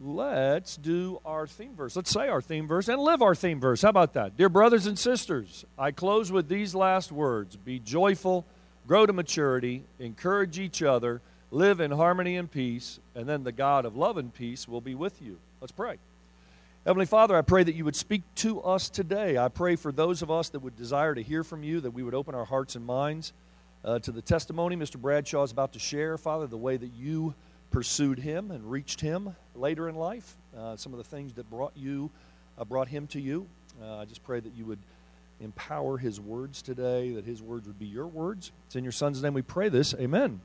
let's do our theme verse. Let's say our theme verse and live our theme verse. How about that? Dear brothers and sisters, I close with these last words Be joyful, grow to maturity, encourage each other, live in harmony and peace, and then the God of love and peace will be with you. Let's pray. Heavenly Father, I pray that you would speak to us today. I pray for those of us that would desire to hear from you, that we would open our hearts and minds uh, to the testimony Mr. Bradshaw is about to share, Father, the way that you pursued him and reached him later in life, uh, some of the things that brought you, uh, brought him to you. Uh, I just pray that you would empower his words today, that his words would be your words. It's in your son's name we pray this. Amen.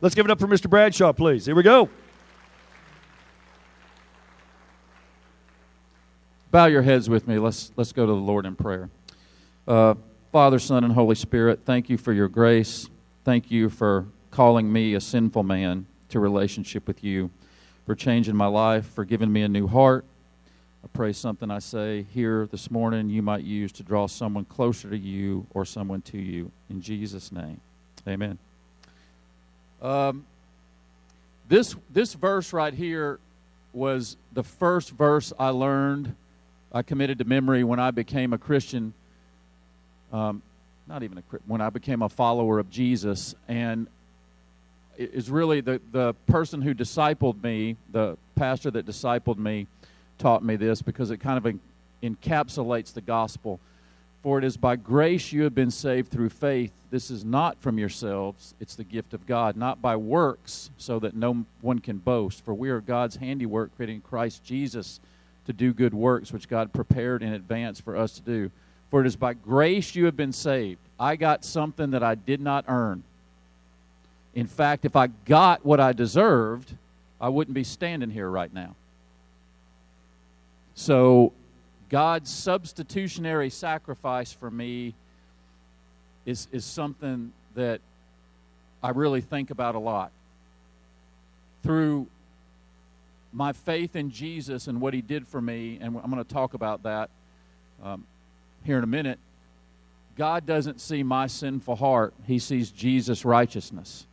Let's give it up for Mr. Bradshaw, please. Here we go. Bow your heads with me. Let's, let's go to the Lord in prayer. Uh, Father, Son, and Holy Spirit, thank you for your grace. Thank you for calling me, a sinful man, to relationship with you, for changing my life, for giving me a new heart. I pray something I say here this morning you might use to draw someone closer to you or someone to you. In Jesus' name, amen. Um, this this verse right here was the first verse I learned. I committed to memory when I became a Christian. Um, not even a when I became a follower of Jesus, and it is really the the person who discipled me, the pastor that discipled me, taught me this because it kind of encapsulates the gospel. For it is by grace you have been saved through faith. This is not from yourselves, it's the gift of God, not by works, so that no one can boast. For we are God's handiwork, creating Christ Jesus to do good works, which God prepared in advance for us to do. For it is by grace you have been saved. I got something that I did not earn. In fact, if I got what I deserved, I wouldn't be standing here right now. So God's substitutionary sacrifice for me is, is something that I really think about a lot. Through my faith in Jesus and what he did for me, and I'm going to talk about that um, here in a minute, God doesn't see my sinful heart, he sees Jesus' righteousness.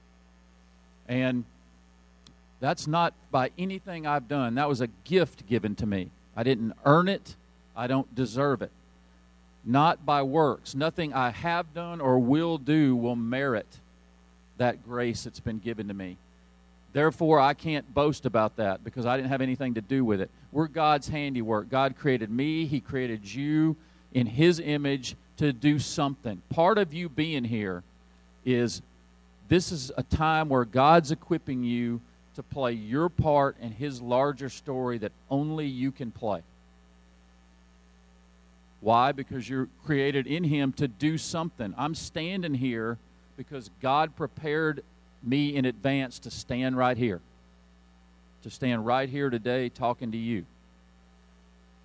And that's not by anything I've done. That was a gift given to me. I didn't earn it. I don't deserve it. Not by works. Nothing I have done or will do will merit that grace that's been given to me. Therefore, I can't boast about that because I didn't have anything to do with it. We're God's handiwork. God created me, He created you in His image to do something. Part of you being here is this is a time where God's equipping you to play your part in His larger story that only you can play. Why? Because you're created in Him to do something. I'm standing here because God prepared me in advance to stand right here. To stand right here today talking to you.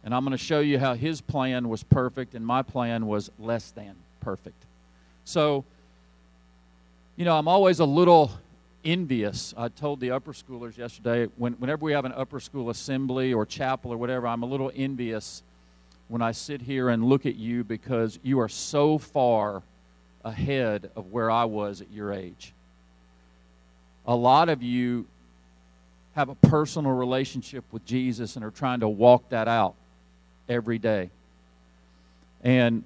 And I'm going to show you how His plan was perfect and my plan was less than perfect. So, you know, I'm always a little envious. I told the upper schoolers yesterday, when, whenever we have an upper school assembly or chapel or whatever, I'm a little envious when I sit here and look at you because you are so far ahead of where I was at your age. A lot of you have a personal relationship with Jesus and are trying to walk that out every day. And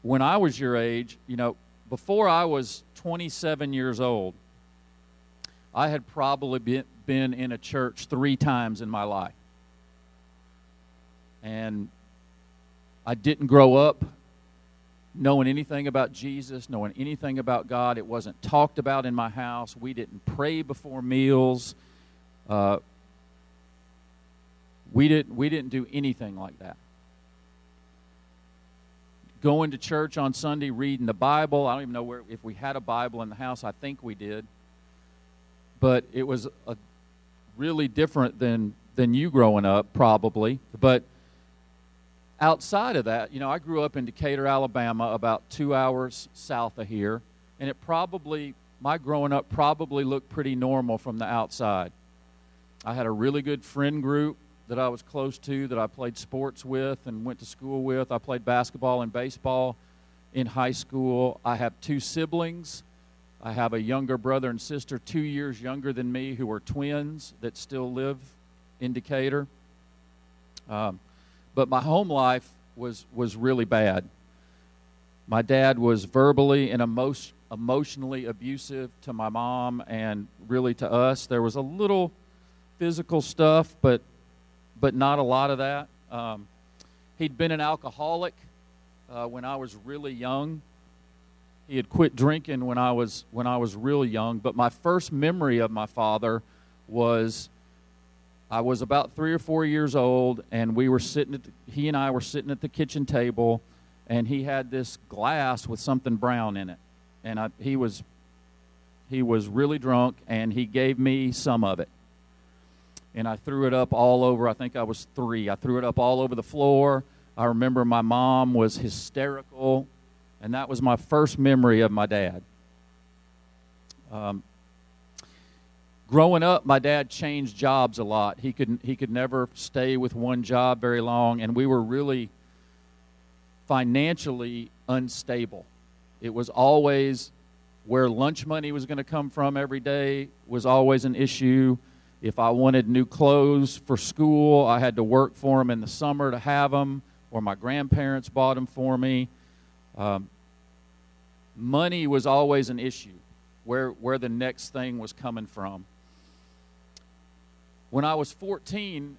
when I was your age, you know, before I was 27 years old, I had probably been, in a church three times in my life. And I didn't grow up knowing anything about Jesus, knowing anything about God. It wasn't talked about in my house. We didn't pray before meals. Uh, we didn't we didn't do anything like that. Going to church on Sunday, reading the Bible. I don't even know where if we had a Bible in the house. I think we did. But it was a really different than than you growing up, probably. But outside of that, you know, I grew up in Decatur, Alabama, about two hours south of here, and it probably my growing up probably looked pretty normal from the outside. I had a really good friend group that I was close to, that I played sports with and went to school with. I played basketball and baseball in high school. I have two siblings. I have a younger brother and sister, two years younger than me, who are twins that still live in Decatur. Um, but my home life was was really bad. My dad was verbally and emo- emotionally abusive to my mom and really to us. There was a little physical stuff, but but not a lot of that. Um, he'd been an alcoholic uh, when I was really young. He had quit drinking when I was when I was real young. But my first memory of my father was I was about three or four years old, and we were sitting. At the, he and I were sitting at the kitchen table, and he had this glass with something brown in it, and I, he was he was really drunk, and he gave me some of it, and I threw it up all over. I think I was three. I threw it up all over the floor. I remember my mom was hysterical, and that was my first memory of my dad. Um, growing up, my dad changed jobs a lot. He could he could never stay with one job very long, and we were really financially unstable. It was always where lunch money was going to come from every day was always an issue. If I wanted new clothes for school, I had to work for them in the summer to have them, or my grandparents bought them for me. Um, money was always an issue, where where the next thing was coming from. When I was 14,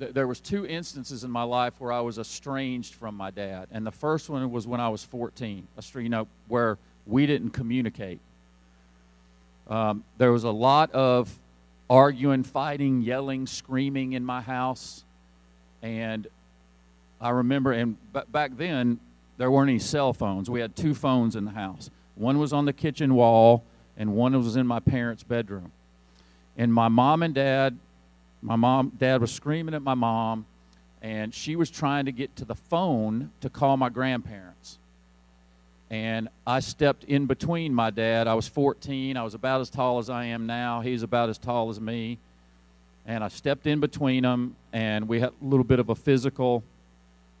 th- there was two instances in my life where I was estranged from my dad, and the first one was when I was 14. You know, where we didn't communicate. Um, there was a lot of arguing, fighting, yelling, screaming in my house, and I remember. And b- back then, there weren't any cell phones. We had two phones in the house. One was on the kitchen wall, and one was in my parents' bedroom. And my mom and dad my mom, dad was screaming at my mom, and she was trying to get to the phone to call my grandparents. And I stepped in between my dad. I was 14. I was about as tall as I am now. He's about as tall as me. And I stepped in between them, and we had a little bit of a physical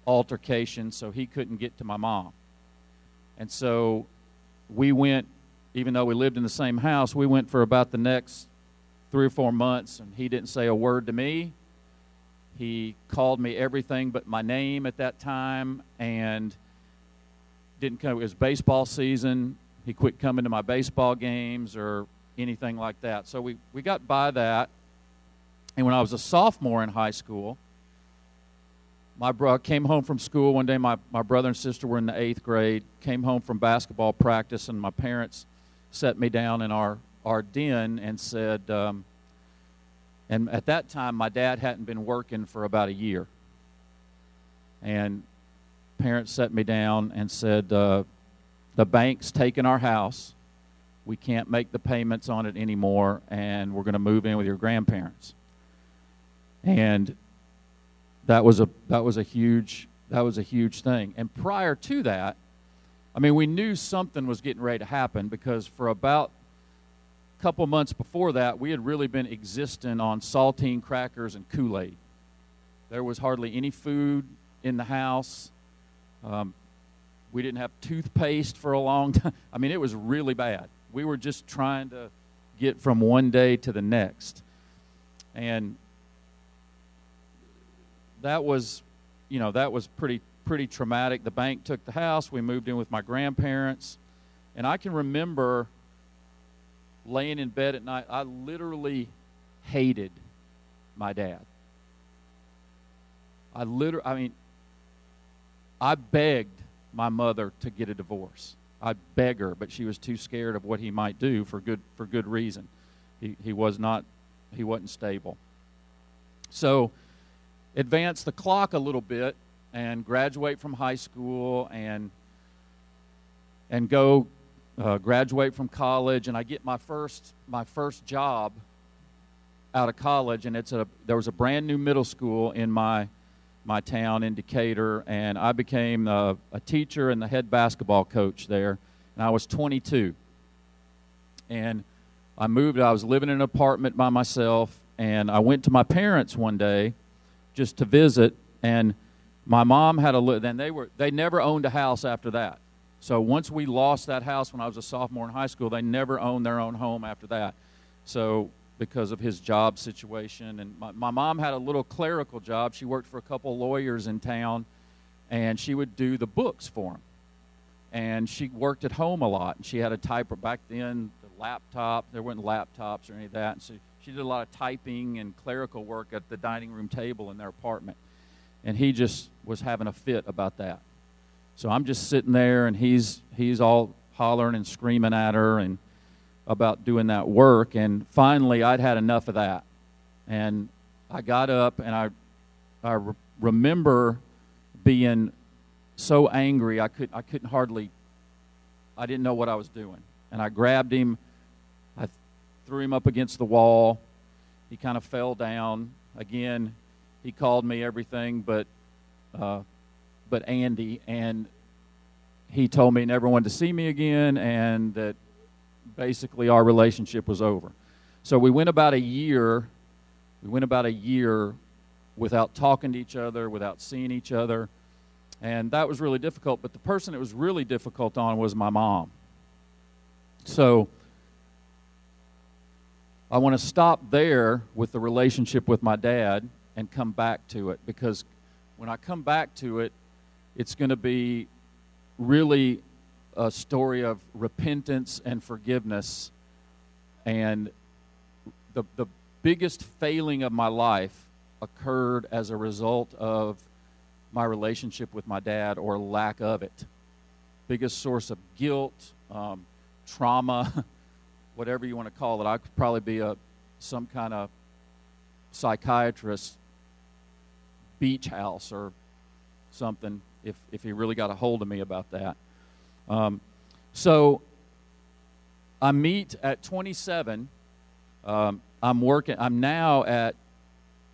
altercation, so he couldn't get to my mom. And so we went, even though we lived in the same house, we went for about the next three or four months, and he didn't say a word to me. He called me everything but my name at that time, and didn't come. It was baseball season. He quit coming to my baseball games or anything like that. So we, we got by that. And when I was a sophomore in high school, my bro came home from school one day. My, my brother and sister were in the eighth grade. Came home from basketball practice, and my parents set me down in our our den and said, um, and at that time, my dad hadn't been working for about a year. And parents set me down and said, uh, the bank's taken our house. We can't make the payments on it anymore, and we're going to move in with your grandparents. And that was a that was a huge that was a huge thing. And prior to that, I mean, we knew something was getting ready to happen because for about couple months before that, we had really been existing on saltine crackers and Kool Aid. There was hardly any food in the house. Um, we didn't have toothpaste for a long time. I mean, it was really bad. We were just trying to get from one day to the next. And that was, you know, that was pretty pretty traumatic. The bank took the house. We moved in with my grandparents. And I can remember laying in bed at night, I literally hated my dad. I literally, I mean, I begged my mother to get a divorce. I begged her, but she was too scared of what he might do for good for good reason. He he was not he wasn't stable. So advance the clock a little bit and graduate from high school and and go uh, graduate from college, and I get my first my first job out of college, and it's a there was a brand new middle school in my my town in Decatur, and I became a, a teacher and the head basketball coach there. And I was 22, and I moved. I was living in an apartment by myself, and I went to my parents one day just to visit, and my mom had a. And they were they never owned a house after that. So once we lost that house when I was a sophomore in high school, they never owned their own home after that. So because of his job situation. And my, my mom had a little clerical job. She worked for a couple lawyers in town, and she would do the books for them. And she worked at home a lot. And she had a typer back then, the laptop. There weren't laptops or any of that. And so she did a lot of typing and clerical work at the dining room table in their apartment. And he just was having a fit about that. So I'm just sitting there, and he's he's all hollering and screaming at her, and about doing that work. And finally, I'd had enough of that. And I got up and I, I re- remember being so angry I, could, I couldn't hardly, I didn't know what I was doing. And I grabbed him, I threw him up against the wall. He kind of fell down. Again, he called me everything but, uh, but Andy. And he told me he never wanted to see me again and that basically our relationship was over. So we went about a year. We went about a year without talking to each other, without seeing each other. And that was really difficult. But the person it was really difficult on was my mom. So I want to stop there with the relationship with my dad and come back to it because when I come back to it, it's going to be really a story of repentance and forgiveness. And the, the biggest failing of my life occurred as a result of my relationship with my dad or lack of it. Biggest source of guilt, um, trauma, whatever you want to call it. I could probably be a some kind of psychiatrist beach house or something if, if he really got a hold of me about that. Um, so I meet at 27. Um, I'm working. I'm now at.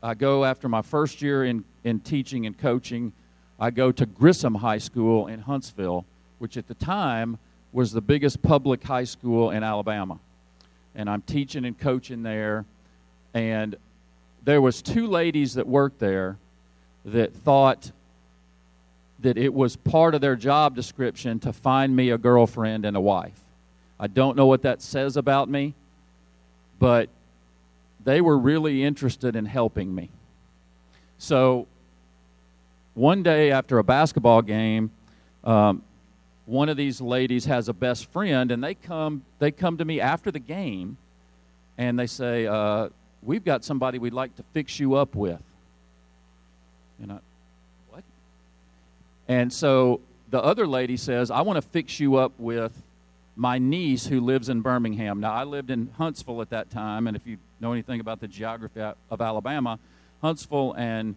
I go after my first year in in teaching and coaching. I go to Grissom High School in Huntsville, which at the time was the biggest public high school in Alabama, and I'm teaching and coaching there. And there was two ladies that worked there that thought that it was part of their job description to find me a girlfriend and a wife. I don't know what that says about me, but they were really interested in helping me. So one day after a basketball game, um, one of these ladies has a best friend, and they come they come to me after the game, and they say, uh, "We've got somebody we'd like to fix you up with." And I, and so the other lady says, I want to fix you up with my niece who lives in Birmingham. Now, I lived in Huntsville at that time, and if you know anything about the geography of Alabama, Huntsville and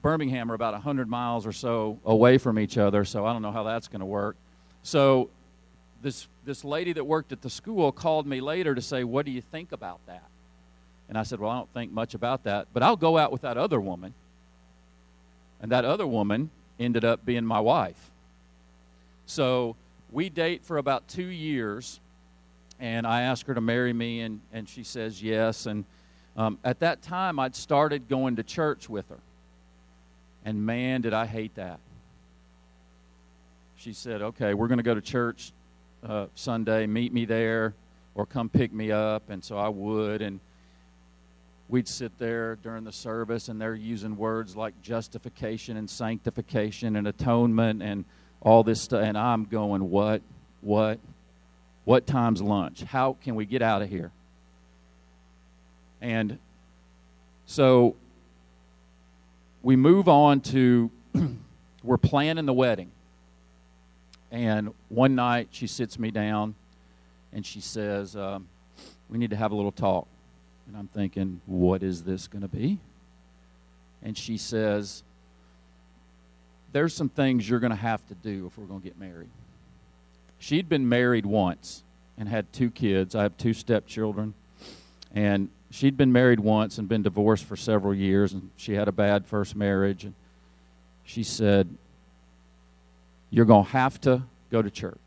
Birmingham are about 100 miles or so away from each other, so I don't know how that's going to work. So, this, this lady that worked at the school called me later to say, What do you think about that? And I said, Well, I don't think much about that, but I'll go out with that other woman. And that other woman ended up being my wife. So we date for about two years, and I ask her to marry me, and, and she says yes. And um, at that time, I'd started going to church with her. And man, did I hate that. She said, Okay, we're going to go to church uh, Sunday, meet me there, or come pick me up. And so I would. And we'd sit there during the service and they're using words like justification and sanctification and atonement and all this stuff and i'm going what? What? What time's lunch? How can we get out of here? And so we move on to we're planning the wedding. And one night she sits me down and she says um, we need to have a little talk and I'm thinking, what is this going to be? And she says, There's some things you're going to have to do if we're going to get married. She'd been married once and had two kids. I have two stepchildren. And she'd been married once and been divorced for several years, and she had a bad first marriage. And she said, You're going to have to go to church.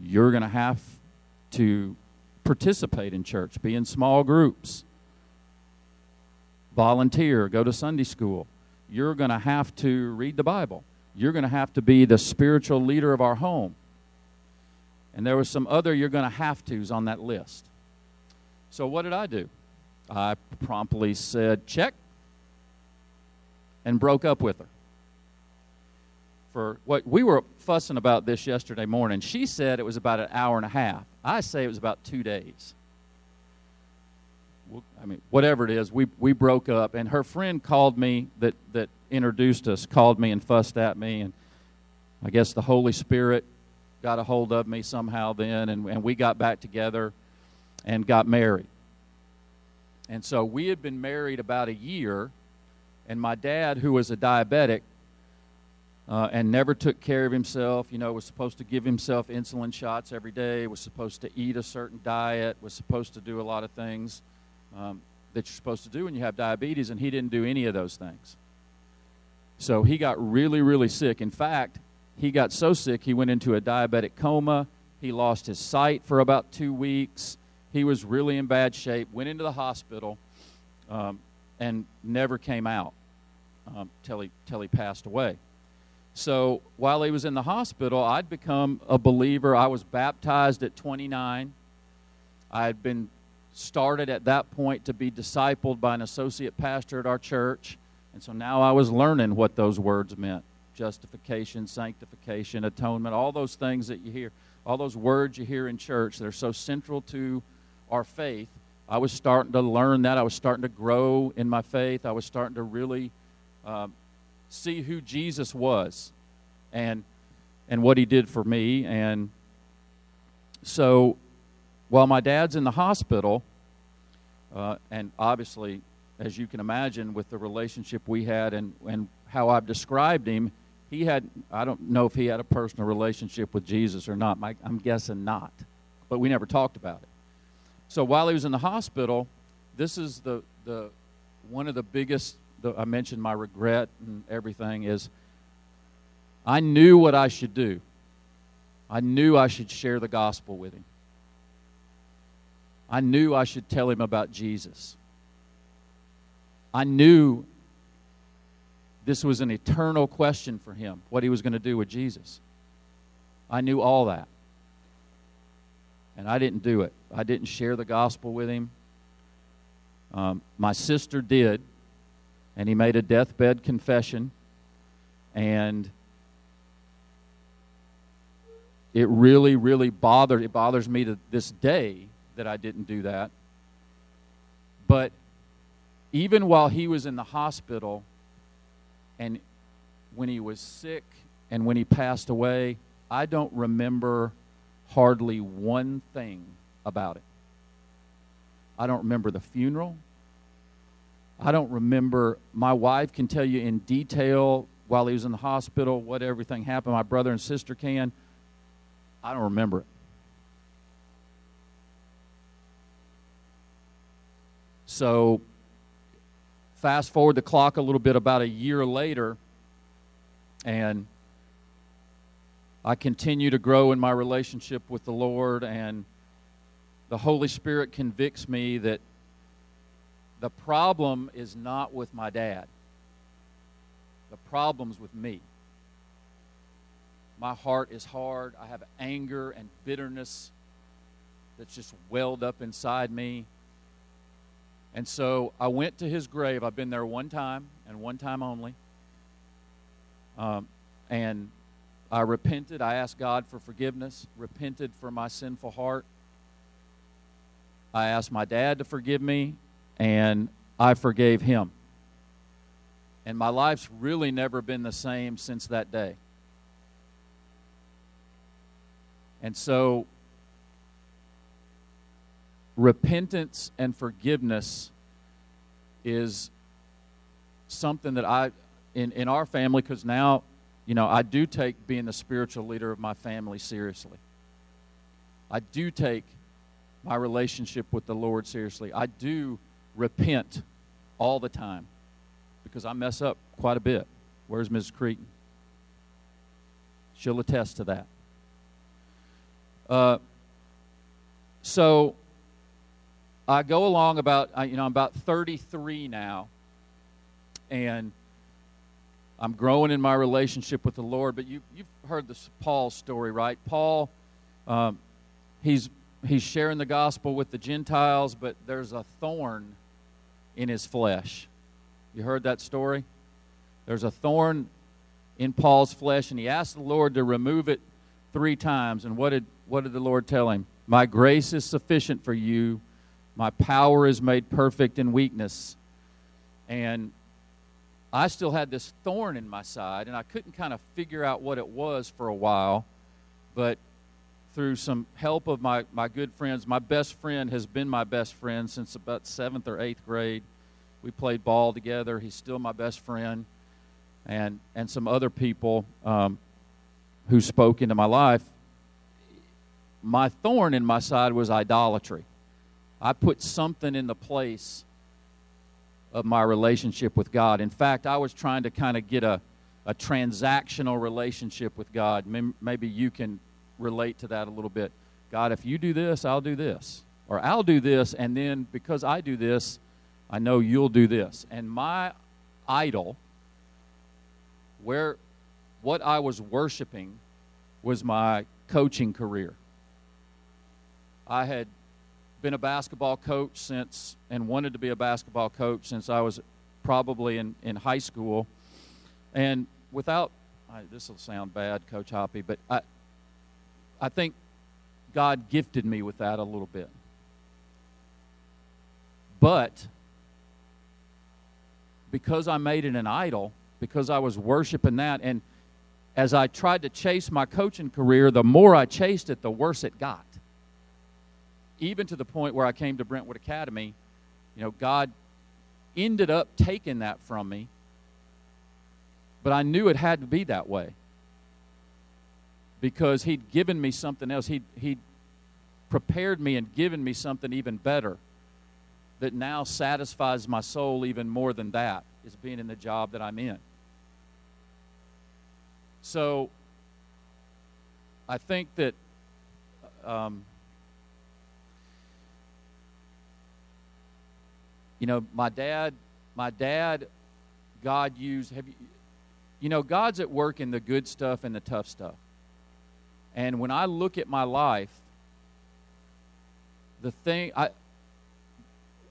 You're going to have to participate in church, be in small groups, volunteer, go to Sunday school. You're going to have to read the Bible. You're going to have to be the spiritual leader of our home. And there was some other you're going to have to's on that list. So what did I do? I promptly said, check, and broke up with her. For what we were fussing about this yesterday morning. She said it was about an hour and a half. I say it was about two days. I mean, whatever it is, we, we broke up, and her friend called me that, that introduced us, called me and fussed at me, and I guess the Holy Spirit got a hold of me somehow then, and, and we got back together and got married. And so we had been married about a year, and my dad, who was a diabetic uh, and never took care of himself, you know, was supposed to give himself insulin shots every day, was supposed to eat a certain diet, was supposed to do a lot of things um, that you're supposed to do when you have diabetes, and he didn't do any of those things. So he got really, really sick. In fact, he got so sick he went into a diabetic coma. He lost his sight for about two weeks. He was really in bad shape, went into the hospital, um, and never came out um, till, he, till he passed away. So while he was in the hospital, I'd become a believer. I was baptized at 29. I had been started at that point to be discipled by an associate pastor at our church. And so now I was learning what those words meant justification, sanctification, atonement, all those things that you hear, all those words you hear in church that are so central to our faith. I was starting to learn that. I was starting to grow in my faith. I was starting to really um, see who Jesus was and, and what he did for me. And so while my dad's in the hospital, uh, and obviously, as you can imagine, with the relationship we had and, and how I've described him, he had, I don't know if he had a personal relationship with Jesus or not. My, I'm guessing not. But we never talked about it. So while he was in the hospital, this is the, the one of the biggest, the, I mentioned my regret and everything, is I knew what I should do. I knew I should share the gospel with him. I knew I should tell him about Jesus. I knew this was an eternal question for him, what he was going to do with Jesus. I knew all that. And I didn't do it. I didn't share the gospel with him. Um, my sister did, and he made a deathbed confession. And it really, really bothered. It bothers me to this day that I didn't do that. But even while he was in the hospital and when he was sick and when he passed away, I don't remember hardly one thing about it. I don't remember the funeral. I don't remember. My wife can tell you in detail while he was in the hospital what everything happened. My brother and sister can. I don't remember it. So, fast forward the clock a little bit about a year later, and I continue to grow in my relationship with the Lord, and the Holy Spirit convicts me that the problem is not with my dad, the problem's with me. My heart is hard. I have anger and bitterness that's just welled up inside me. And so I went to his grave. I've been there one time and one time only. Um, and I repented. I asked God for forgiveness, repented for my sinful heart. I asked my dad to forgive me, and I forgave him. And my life's really never been the same since that day. And so repentance and forgiveness is something that I, in, in our family, because now, you know, I do take being the spiritual leader of my family seriously. I do take my relationship with the Lord seriously. I do repent all the time because I mess up quite a bit. Where's Mrs. Creighton? She'll attest to that. Uh, so I go along about, you know, I'm about 33 now, and I'm growing in my relationship with the Lord. But you, you've heard this Paul's story, right? Paul, um, he's he's sharing the gospel with the Gentiles, but there's a thorn in his flesh. You heard that story? There's a thorn in Paul's flesh, and he asked the Lord to remove it three times. And what did what did the Lord tell him? My grace is sufficient for you. My power is made perfect in weakness. And I still had this thorn in my side, and I couldn't kind of figure out what it was for a while. But through some help of my, my good friends, my best friend has been my best friend since about seventh or eighth grade. We played ball together. He's still my best friend. And, and some other people um, who spoke into my life. My thorn in my side was idolatry. I put something in the place of my relationship with God. In fact, I was trying to kind of get a, a transactional relationship with God. Maybe you can relate to that a little bit. God, if you do this, I'll do this. Or I'll do this, and then because I do this, I know you'll do this. And my idol, where what I was worshiping, was my coaching career. I had been a basketball coach since and wanted to be a basketball coach since I was probably in, in high school. And without, this will sound bad, Coach Hoppy, but I, I think God gifted me with that a little bit. But because I made it an idol, because I was worshiping that, and as I tried to chase my coaching career, the more I chased it, the worse it got even to the point where I came to Brentwood Academy, you know, God ended up taking that from me. But I knew it had to be that way. Because he'd given me something else. He'd, he'd prepared me and given me something even better that now satisfies my soul even more than that is being in the job that I'm in. So I think that um, You know, my dad, my dad, God used. Have you, you know, God's at work in the good stuff and the tough stuff. And when I look at my life, the thing I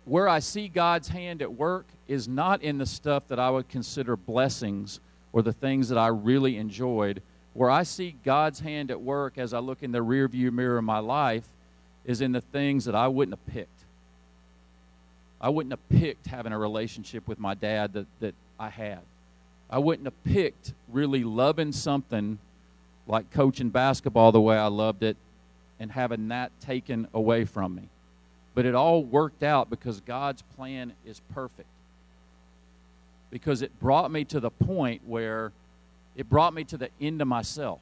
where I see God's hand at work is not in the stuff that I would consider blessings or the things that I really enjoyed. Where I see God's hand at work as I look in the rearview mirror of my life is in the things that I wouldn't have picked. I wouldn't have picked having a relationship with my dad that, that I had. I wouldn't have picked really loving something like coaching basketball the way I loved it and having that taken away from me. But it all worked out because God's plan is perfect. Because it brought me to the point where it brought me to the end of myself.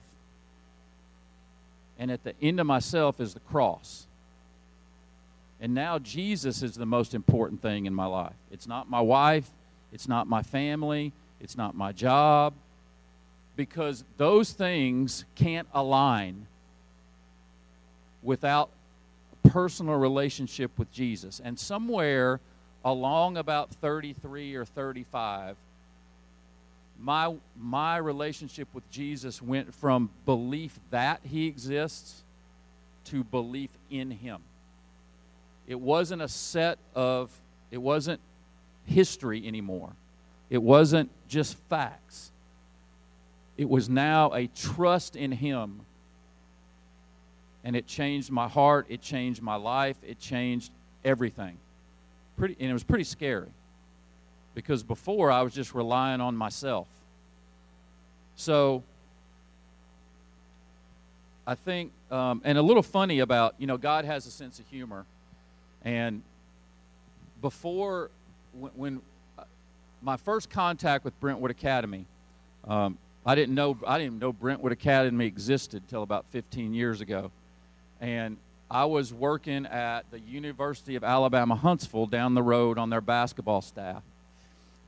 And at the end of myself is the cross. And now Jesus is the most important thing in my life. It's not my wife, it's not my family, it's not my job, because those things can't align without a personal relationship with Jesus. And somewhere along about 33 or 35, my, my relationship with Jesus went from belief that he exists to belief in him. It wasn't a set of, it wasn't history anymore. It wasn't just facts. It was now a trust in Him. And it changed my heart, it changed my life, it changed everything. Pretty, and it was pretty scary because before I was just relying on myself. So I think, um, and a little funny about, you know, God has a sense of humor. And before, when, when uh, my first contact with Brentwood Academy, um, I didn't know I didn't know Brentwood Academy existed until about 15 years ago, and I was working at the University of Alabama Huntsville down the road on their basketball staff.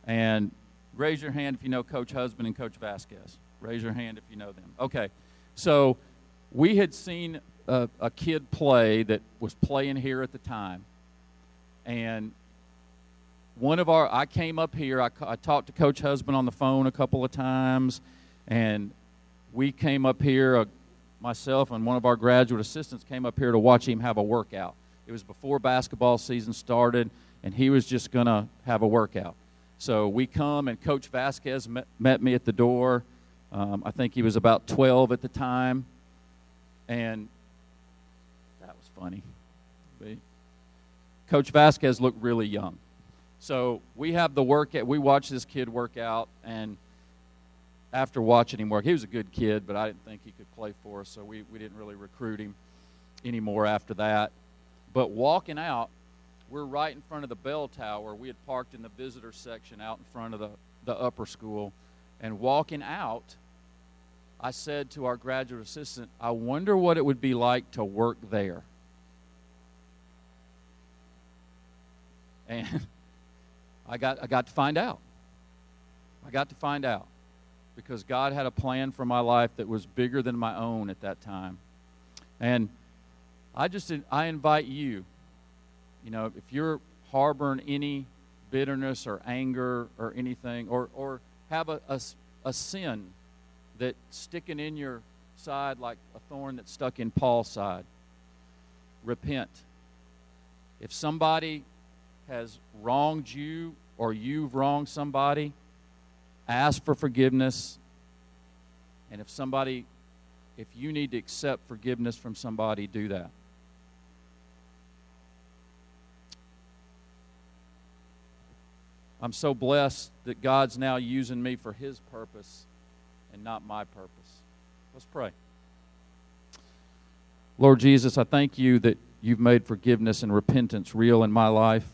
And raise your hand if you know Coach Husband and Coach Vasquez. Raise your hand if you know them. Okay. So we had seen a, a kid play that was playing here at the time. And one of our, I came up here, I, I talked to Coach Husband on the phone a couple of times, and we came up here, uh, myself and one of our graduate assistants came up here to watch him have a workout. It was before basketball season started, and he was just going to have a workout. So we come, and Coach Vasquez met, met me at the door. Um, I think he was about 12 at the time, and that was funny. Coach Vasquez looked really young. So we have the work. We watch this kid work out, and after watching him work, he was a good kid, but I didn't think he could play for us, so we, we didn't really recruit him anymore after that. But walking out, we're right in front of the bell tower. We had parked in the visitor section out in front of the, the upper school. And walking out, I said to our graduate assistant, I wonder what it would be like to work there. And I got, I got to find out. I got to find out because God had a plan for my life that was bigger than my own at that time. And I just I invite you, you know, if you're harboring any bitterness or anger or anything, or, or have a, a, a sin that's sticking in your side like a thorn that's stuck in Paul's side, repent. If somebody has wronged you or you've wronged somebody, ask for forgiveness. And if somebody, if you need to accept forgiveness from somebody, do that. I'm so blessed that God's now using me for His purpose and not my purpose. Let's pray. Lord Jesus, I thank you that you've made forgiveness and repentance real in my life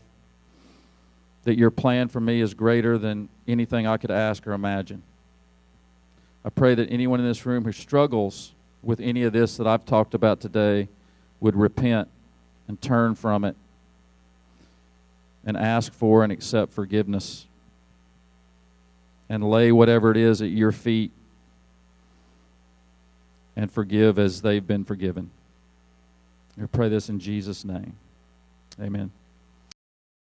that your plan for me is greater than anything I could ask or imagine. I pray that anyone in this room who struggles with any of this that I've talked about today would repent and turn from it and ask for and accept forgiveness and lay whatever it is at your feet and forgive as they've been forgiven. I pray this in Jesus' name. Amen.